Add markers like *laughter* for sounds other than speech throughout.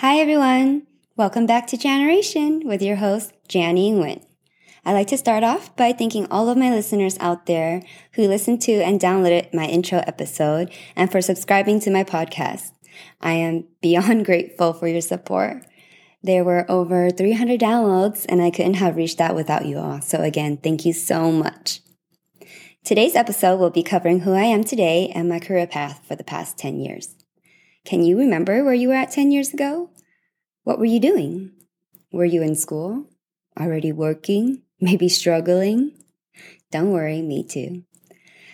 Hi, everyone. Welcome back to Generation with your host, Janny Nguyen. I'd like to start off by thanking all of my listeners out there who listened to and downloaded my intro episode and for subscribing to my podcast. I am *laughs* beyond grateful for your support. There were over 300 downloads and I couldn't have reached that without you all. So again, thank you so much. Today's episode will be covering who I am today and my career path for the past 10 years. Can you remember where you were at 10 years ago? What were you doing? Were you in school? Already working? *laughs* Maybe struggling? Don't worry, me too.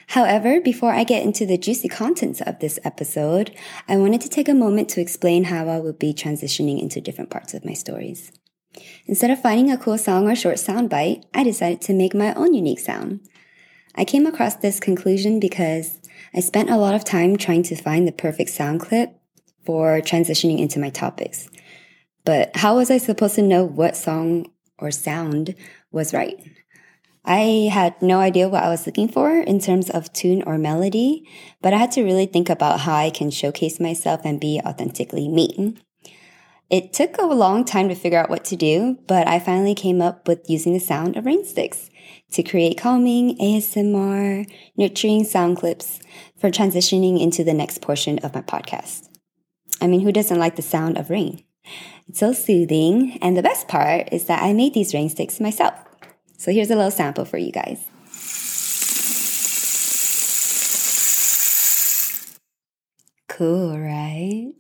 However, before I get into the juicy contents of this episode, I wanted to take a moment to explain how I will be transitioning into different parts of my stories. Instead of finding a cool song or short sound bite, I decided to make my own unique sound. I came across this conclusion because I spent a lot of time trying to find the perfect sound clip for transitioning into my topics. But how was I supposed to know what song or sound was right? I had no idea what I was looking for in terms of tune or melody, but I had to really think about how I can showcase myself and be authentically me. It took a long time to figure out what to do, but I finally came up with using the sound of rain sticks to create calming ASMR, nurturing sound clips for transitioning into the next portion of my podcast. I mean, who doesn't like the sound of rain? It's so soothing. And the best part is that I made these rain sticks myself. So here's a little sample for you guys. Cool, right?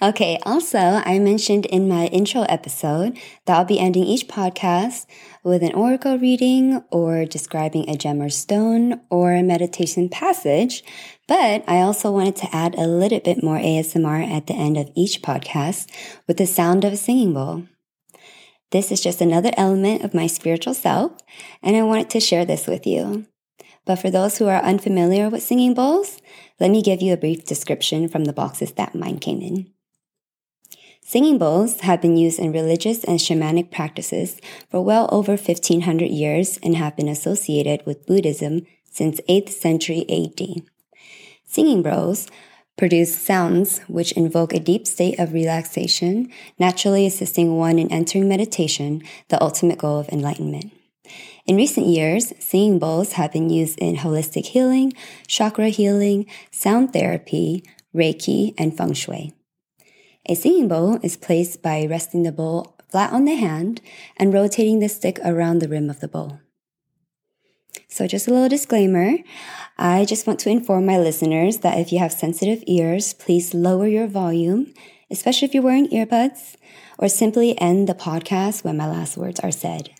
Okay, also, I mentioned in my intro episode that I'll be ending each podcast with an oracle reading or describing a gem or stone or a meditation passage. But I also wanted to add a little bit more ASMR at the end of each podcast with the sound of a singing bowl. This is just another element of my spiritual self, and I wanted to share this with you. But for those who are unfamiliar with singing bowls, let me give you a brief description from the boxes that mine came in. Singing bowls have been used in religious and shamanic practices for well over 1500 years and have been associated with Buddhism since 8th century AD. Singing bowls produce sounds which invoke a deep state of relaxation, naturally assisting one in entering meditation, the ultimate goal of enlightenment. In recent years, singing bowls have been used in holistic healing, chakra healing, sound therapy, Reiki, and feng shui. A singing bowl is placed by resting the bowl flat on the hand and rotating the stick around the rim of the bowl. So, just a little disclaimer I just want to inform my listeners that if you have sensitive ears, please lower your volume, especially if you're wearing earbuds, or simply end the podcast when my last words are said.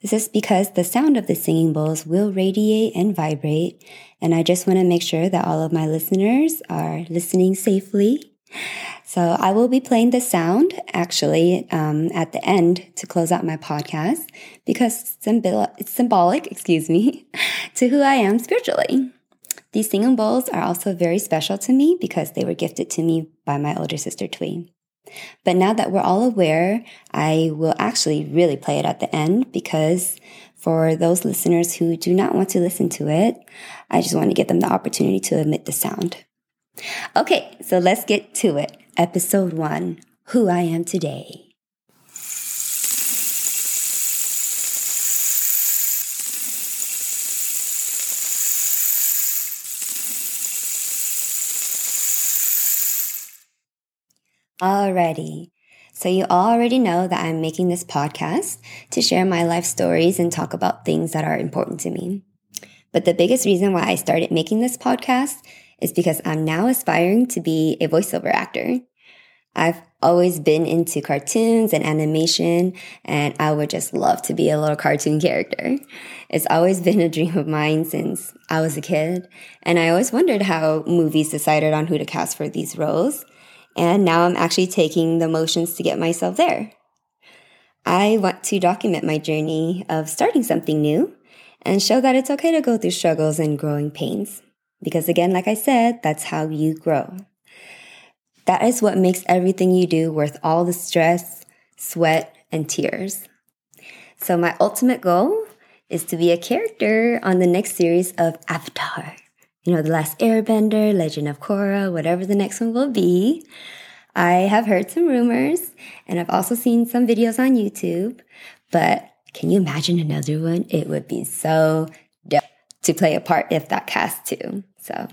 This is because the sound of the singing bowls will radiate and vibrate, and I just want to make sure that all of my listeners are listening safely. So I will be playing the sound actually um, at the end to close out my podcast because it's symbolic, excuse me, *laughs* to who I am spiritually. These singing bowls are also very special to me because they were gifted to me by my older sister Twee. But now that we're all aware, I will actually really play it at the end because for those listeners who do not want to listen to it, I just want to give them the opportunity to emit the sound. Okay, so let's get to it. Episode 1 Who I Am Today. Alrighty. So you already know that I'm making this podcast to share my life stories and talk about things that are important to me. But the biggest reason why I started making this podcast is because I'm now aspiring to be a voiceover actor. I've always been into cartoons and animation, and I would just love to be a little cartoon character. It's always *laughs* been a dream of mine since I was a kid, and I always wondered how movies decided on who to cast for these roles. And now I'm actually taking the motions to get myself there. I want to document my journey of starting something new and show that it's okay to go through struggles and growing pains. Because again, like I said, that's how you grow. That is what makes everything you do worth all the stress, sweat, and tears. So, my ultimate goal is to be a character on the next series of Avatar you know, The Last Airbender, Legend of Korra, whatever the next one will be. I have heard some rumors and I've also seen some videos on YouTube, but can you imagine another one? It would be so dope to play a part if that cast too. So,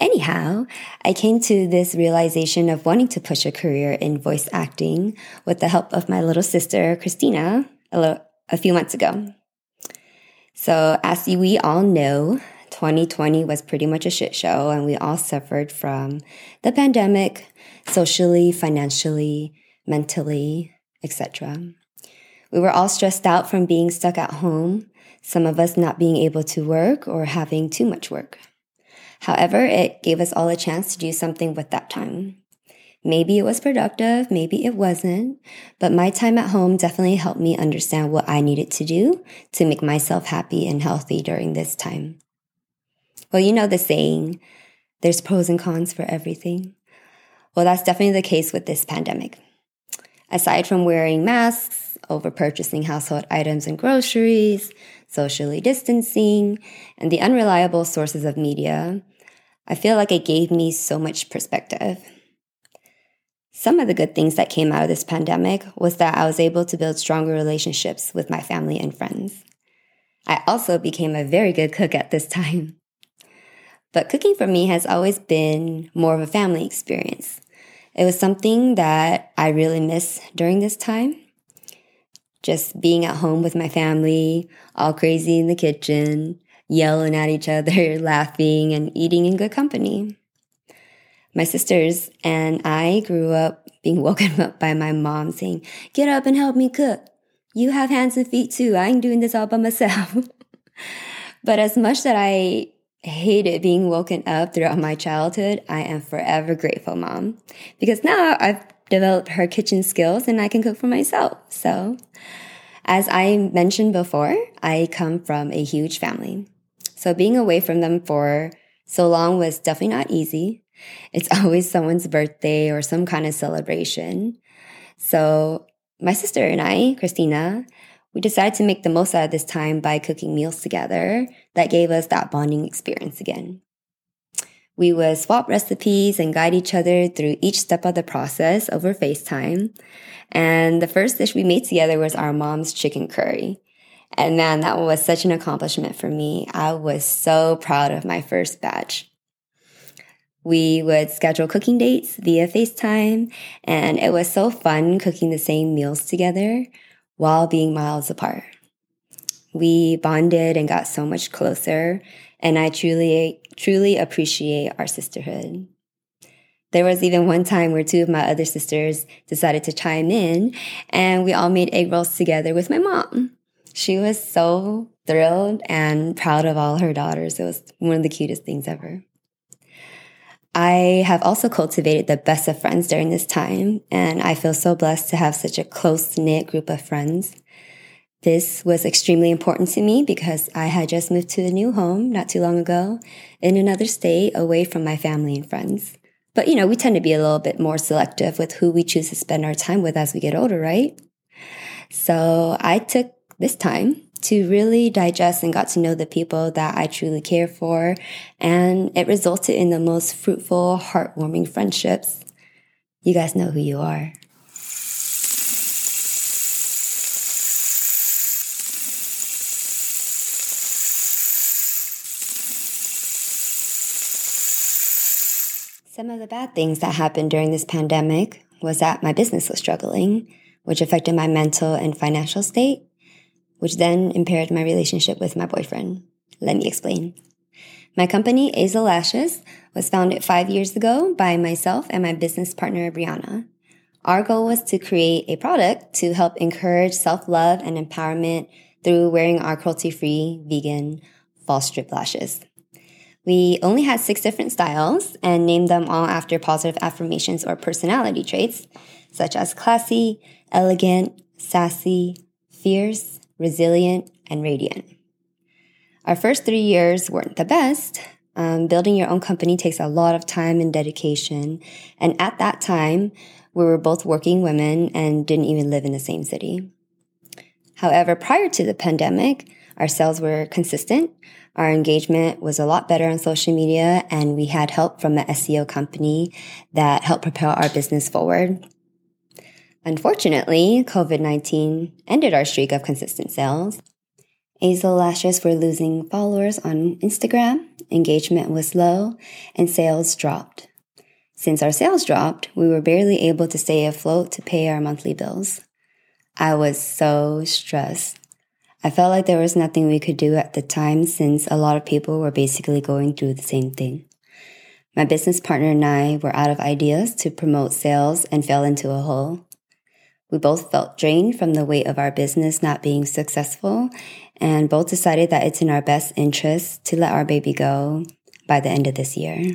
anyhow, I came to this realization of wanting to push a career in voice acting with the help of my little sister, Christina, a, little, a few months ago. So, as we all know, 2020 was pretty much a shit show, and we all suffered from the pandemic, socially, financially, mentally, etc. We were all stressed out from being stuck at home, some of us not being able to work or having too much work. However, it gave us all a chance to do something with that time. Maybe it was productive, maybe it wasn't, but my time at home definitely helped me understand what I needed to do to make myself happy and healthy during this time. Well, you know the saying, there's pros and cons for everything. Well, that's definitely the case with this pandemic. Aside from wearing masks, over purchasing household items and groceries, socially distancing, and the unreliable sources of media, I feel like it gave me so much perspective. Some of the good things that came out of this pandemic was that I was able to build stronger relationships with my family and friends. I also became a very good cook at this *laughs* time. But cooking for me has always been more of a family experience. It was something that I really miss during this time just being at home with my family, all crazy in the kitchen, yelling at each other, *laughs* laughing, and eating in good company. My sisters and I grew up being *laughs* woken up by my mom saying, Get up and help me cook. You have hands and feet too. I ain't doing this all by myself. *laughs* but as much that I hated being woken up throughout my childhood, I am forever grateful, mom, because now I've developed her kitchen skills and I can cook for myself. So, as I mentioned before, I come from a huge family. So being away from them for so long was definitely not easy. It's *laughs* always someone's birthday or some kind of celebration. So my sister and I, Christina, we decided to make the most out of this time by cooking meals together that gave us that bonding experience again. We would swap recipes and guide each other through each step of the process over FaceTime. And the first dish we made together was our mom's chicken curry. And man, that was such an accomplishment for me. I was so proud of my first batch. We would schedule cooking dates via FaceTime, and it was so fun cooking the same meals together while being miles apart. We bonded and got so much closer, and I truly, truly appreciate our sisterhood. There was even one time where two of my other sisters decided to chime in and we all made egg rolls together with my mom. She was so thrilled and proud of all her daughters. It was one of the cutest things ever. I have also cultivated the best of friends during this time, and I feel so blessed to have such a close knit group of friends. This was extremely important to me because I had just moved to a new home not too long ago in another state away from my family and friends. But, you know, we tend to be a little bit more selective with who we choose to spend our time with as we get older, right? So I took this time to really digest and got to know the people that I truly care for. And it resulted in the most fruitful, heartwarming friendships. You guys know who you are. Some of the bad things that happened during this pandemic was that my business was struggling, which affected my mental and financial state, which then impaired my relationship with my boyfriend. Let me explain. My company, Azel Lashes, was founded five years ago by myself and my business partner, Brianna. Our goal was to create a product to help encourage self-love and empowerment through wearing our cruelty-free, vegan, false strip lashes. We only had six different styles and named them all after positive affirmations or personality traits, such as classy, elegant, sassy, fierce, resilient, and radiant. Our first three years weren't the best. Um, building your own company takes a lot of time and dedication. And at that time, we were both working women and didn't even live in the same city. However, prior to the pandemic, Our sales were consistent. Our engagement was a lot better on social media, and we had help from an SEO company that helped propel our business forward. Unfortunately, COVID 19 ended our streak of consistent sales. Azel Lashes were losing followers on Instagram, engagement was low, and sales dropped. Since our sales dropped, we were barely able to stay afloat to pay our monthly bills. I was so stressed. I felt like there was nothing we could do at the time since a lot of people were basically going through the same thing. My business partner and I were out of ideas to promote sales and fell into a hole. We both felt drained from the weight of our business not being successful and both decided that it's in our best interest to let our baby go by the end of this year.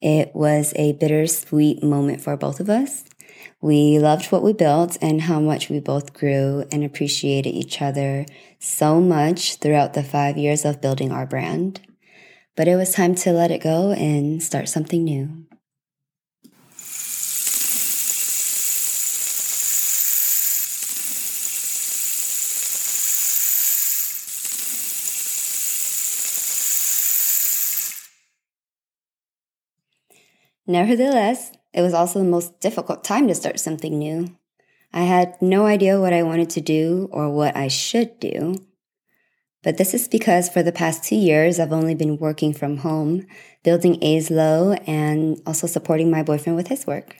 It was a bittersweet moment for both of us. We loved what we built and how much we both grew and appreciated each other so much throughout the five years of building our brand. But it was time to let it go and start something new. Nevertheless, it was also the most difficult time to start something new. I had no idea what I wanted to do or what I should do. But this is because for the past two years, I've only been working from home, building Azlo, and also supporting my boyfriend with his work.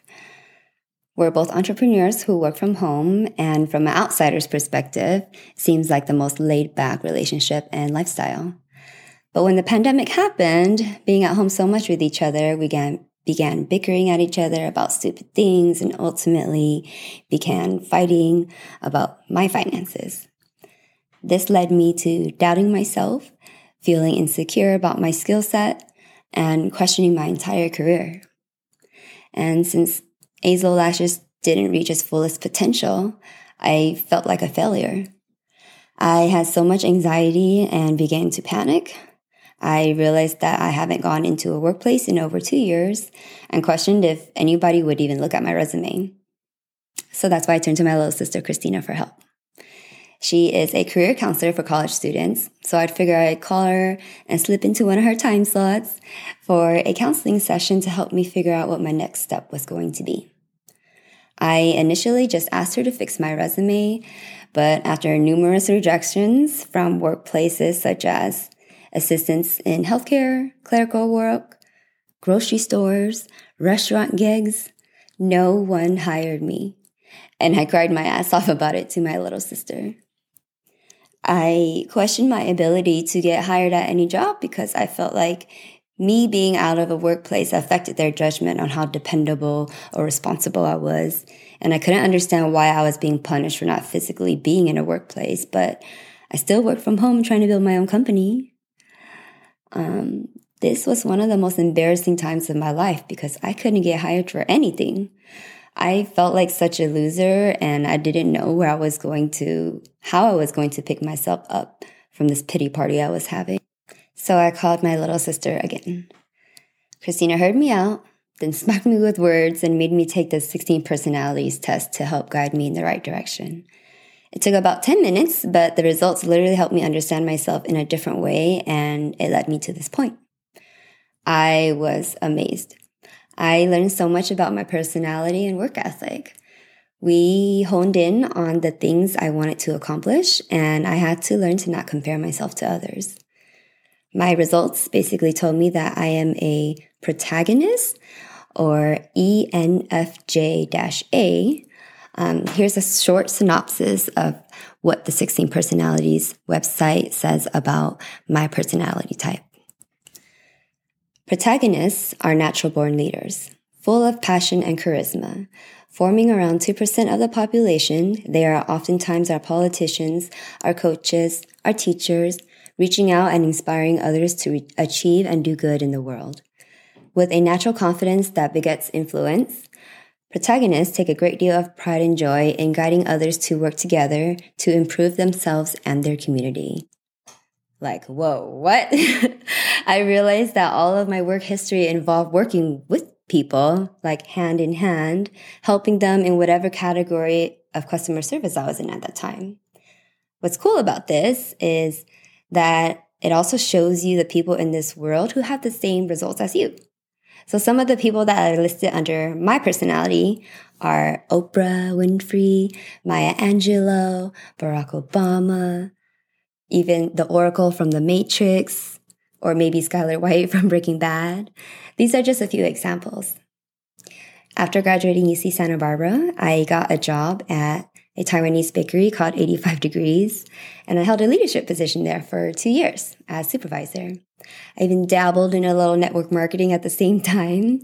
We're both entrepreneurs who work from home, and from an outsider's perspective, seems like the most laid back relationship and lifestyle. But when the pandemic happened, being at home so much with each other, we began, began bickering at each other about stupid things and ultimately began fighting about my finances. This led me to doubting myself, feeling insecure about my skill set, and questioning my entire career. And since Azel Lashes didn't reach its fullest potential, I felt like a failure. I had so much anxiety and began to panic. I realized that I haven't gone into a workplace in over two years and questioned if anybody would even look at my resume. So that's why I turned to my little sister, Christina, for help. She is a career counselor for college students, so I'd figure I'd call her and slip into one of her time slots for a counseling session to help me figure out what my next step was going to be. I initially just asked her to fix my resume, but after numerous rejections from workplaces such as assistance in healthcare, clerical work, grocery stores, restaurant gigs. No one hired me. And I cried my ass off about it to my little sister. I questioned my ability to get hired at any job because I felt like me being out of a workplace affected their judgment on how dependable or responsible I was. And I couldn't understand why I was being punished for not physically being in a workplace, but I still work from home trying to build my own company. Um, this was one of the most embarrassing times of my life because I couldn't get hired for anything. I felt like such a loser and I didn't know where I was going to, how I was going to pick myself up from this pity party I was having. So I called my little sister again. Christina heard me out, then *laughs* smacked me with words and made me take the 16 personalities test to help guide me in the right direction. It took about 10 minutes, but the results literally helped me understand myself in a different way, and it led me to this point. I was amazed. I learned so much about my personality and work ethic. We honed in on the things I wanted to accomplish, and I had to learn to not compare myself to others. My results basically told me that I am a protagonist or ENFJ A um, here's a short synopsis of what the 16 Personalities website says about my personality type. Protagonists are natural born leaders, full of passion and charisma. Forming around 2% of the population, they are oftentimes our politicians, our coaches, our teachers, reaching out and inspiring others to re- achieve and do good in the world. With a natural confidence that begets influence, Protagonists take a great deal of pride and joy in guiding others to work together to improve themselves and their community. Like, whoa, what? *laughs* I realized that all of my work history involved working with people, like hand in hand, helping them in whatever category of customer service I was in at that time. what's cool about this is that it also shows you the people in this world who have the same results as you. So some of the people that are listed under my personality are Oprah Winfrey, Maya Angelou, Barack Obama, even the Oracle from The Matrix, or maybe Skyler White *laughs* from Breaking Bad. These are just a few examples. After graduating UC Santa Barbara, I got a job at a Taiwanese bakery called 85 Degrees, and I held a leadership position there for two years as supervisor. I even dabbled in a little network marketing at the same *laughs* time.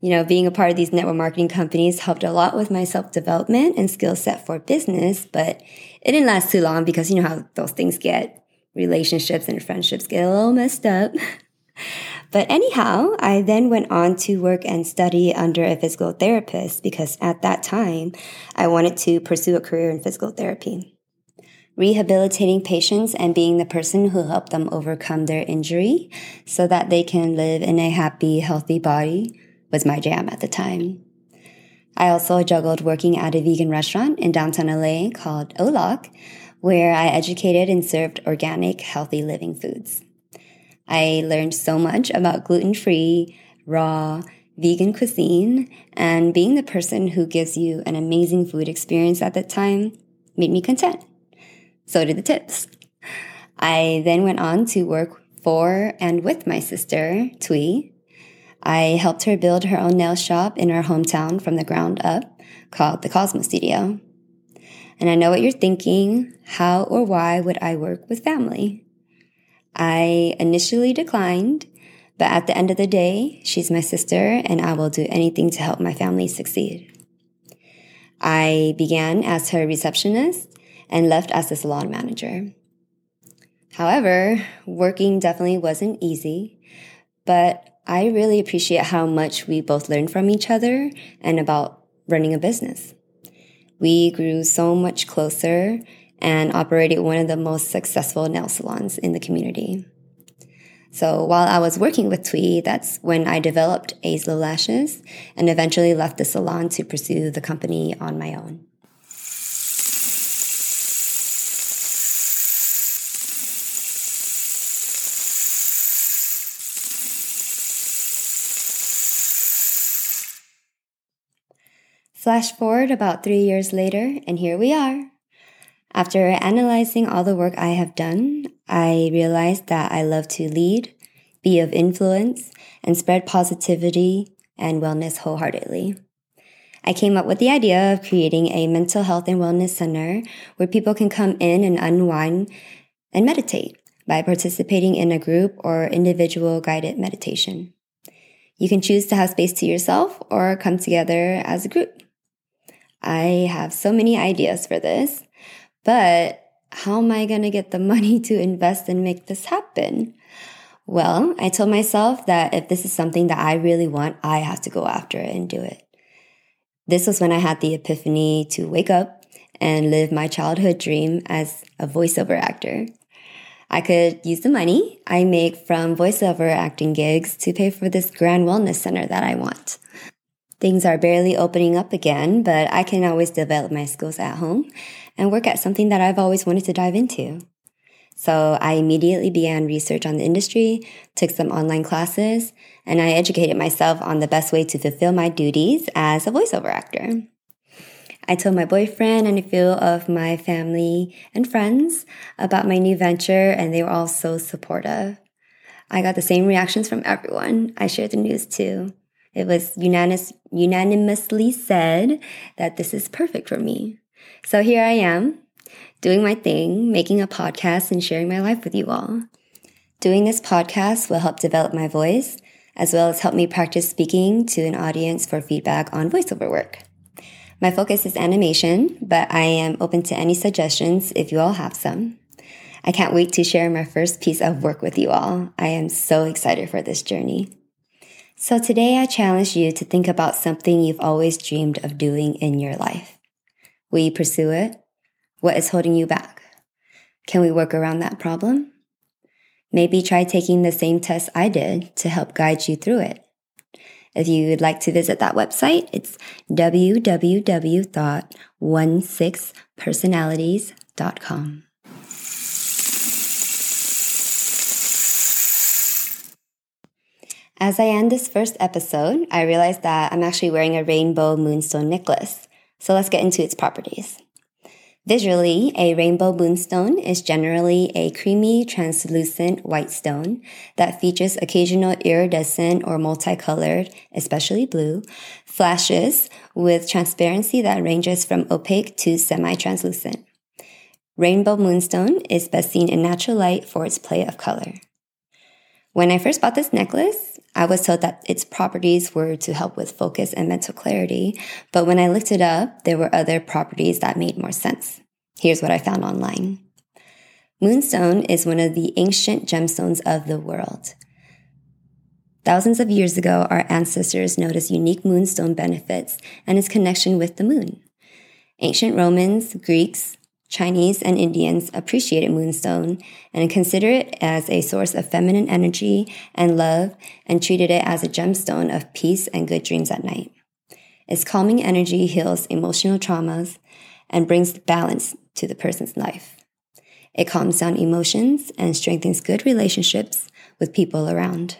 You know, being a part of these network marketing companies helped a lot with my self development and skill set for business, but it didn't last too long because you know how those things get. Relationships and friendships get a little messed up. *laughs* But anyhow, I then went on to work and study under a physical therapist because at that time I wanted to pursue a career in physical therapy. Rehabilitating patients and being the person who helped them overcome their injury so that they can live in a happy, healthy body was my jam at the time. I also juggled working at a vegan restaurant in downtown LA called Olak, where I educated and served organic, healthy living foods. I learned so much about gluten free, raw, vegan cuisine, and being the person who gives you an amazing food experience at that time made me content. So did the tips. I then went on to work for and with my sister, Tui. I helped her build her own nail shop in her hometown from the ground up called the Cosmo Studio. And I know what you're thinking. How or why would I work with family? I initially declined, but at the end of the day, she's my sister and I will do anything to help my family succeed. I began as her receptionist and left as the salon manager. However, working definitely wasn't easy, but I really appreciate how much we both learned from each other and about running a business. We grew so much closer and operated one of the most successful nail salons in the community. So while I was working with Twee, that's when I developed Aislo Lashes and eventually left the salon to pursue the company on my own. Flash forward about three years later, and here we are. After analyzing all the work I have done, I realized that I love to lead, be of influence, and spread positivity and wellness wholeheartedly. I came up with the idea of creating a mental health and wellness center where people can come in and unwind and meditate by participating in a group or individual guided meditation. You can choose to have space to yourself or come together as a group. I have so many ideas for this, but how am I going to get the *laughs* money to invest and make this happen? Well, I told myself that if this is something that I really want, I have to go after it and do it. This was when I had the epiphany to wake up and live my childhood dream as a voiceover actor. I could use the money I make from voiceover acting gigs to pay for this grand wellness center that I want. Things are barely opening up again, but I can always develop my skills at home and work at something that I've always wanted to dive into. So I immediately began research on the industry, took some online classes, and I educated myself on the best way to fulfill my duties as a voiceover actor. I told my boyfriend and a few of my family and friends about my new venture, and they were all so supportive. I got the same reactions from everyone. I shared the news too. It was unanimous, unanimously said that this is perfect for me. So here I am, doing my thing, making a podcast and sharing my life with you all. Doing this podcast will help develop my voice, as well as help me practice speaking to an audience for feedback on voiceover work. My focus is animation, but I am open to any suggestions if you all have some. I can't wait to share my first piece of work with you all. I am so excited for this journey. So today I challenge you to think about something you've always dreamed of doing in your life. Will you pursue it? What is holding you back? Can we work around that problem? Maybe try taking the same test I did to help guide you through it. If you would like to visit that website, it's www.16personalities.com. As I end this first episode, I realized that I'm actually wearing a rainbow moonstone necklace. So let's get into its properties. Visually, a rainbow moonstone is generally a creamy, translucent white stone that features occasional iridescent or multicolored, especially blue, flashes with transparency that ranges from opaque to semi-translucent. Rainbow moonstone is best seen in natural light for its play of color. When I first bought this necklace, I was told that its properties were to help with focus and mental clarity, but when I looked it up, there were other properties that made more sense. Here's what I found online. Moonstone is one of the ancient gemstones of the world. Thousands of years ago, our ancestors noticed unique moonstone benefits and its connection with the moon. Ancient Romans, Greeks, Chinese and Indians appreciated moonstone and considered it as a source of feminine energy and love and treated it as a gemstone of peace and good dreams at night. Its calming energy heals emotional traumas and brings balance to the person's life. It calms down emotions and strengthens good relationships with people around.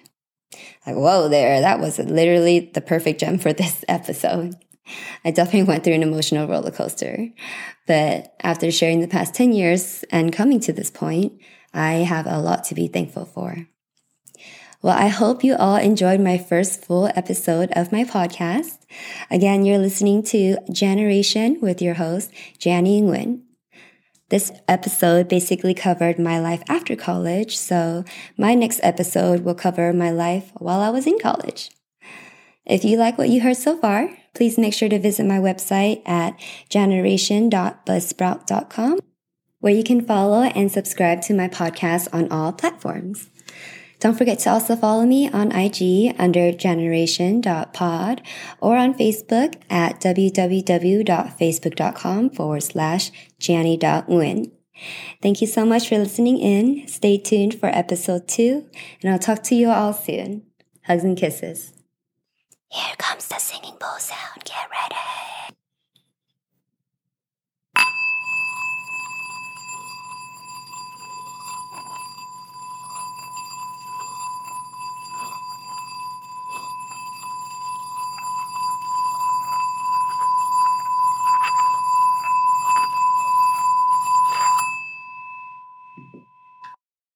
Like, whoa, there, that was literally the perfect gem for this *laughs* episode. I definitely went through an emotional roller coaster. But after sharing the past 10 years and coming to this point, I have a lot to be thankful for. Well, I hope you all enjoyed my first full episode of my podcast. Again, you're listening to Generation with your host, Janny Nguyen. This episode basically covered my life after college, so my next episode will cover my life while I was in college. If you like what you heard so far, please make sure to visit my website at generation.buzzsprout.com, where you can follow and subscribe to my podcast on all platforms. Don't forget to also follow me on IG under generation.pod or on Facebook at www.facebook.com forward slash janny.nguyen. Thank you so much for listening in. Stay tuned for episode two, and I'll talk to you all soon. Hugs and kisses. Here comes the singing bowl sound. Get ready.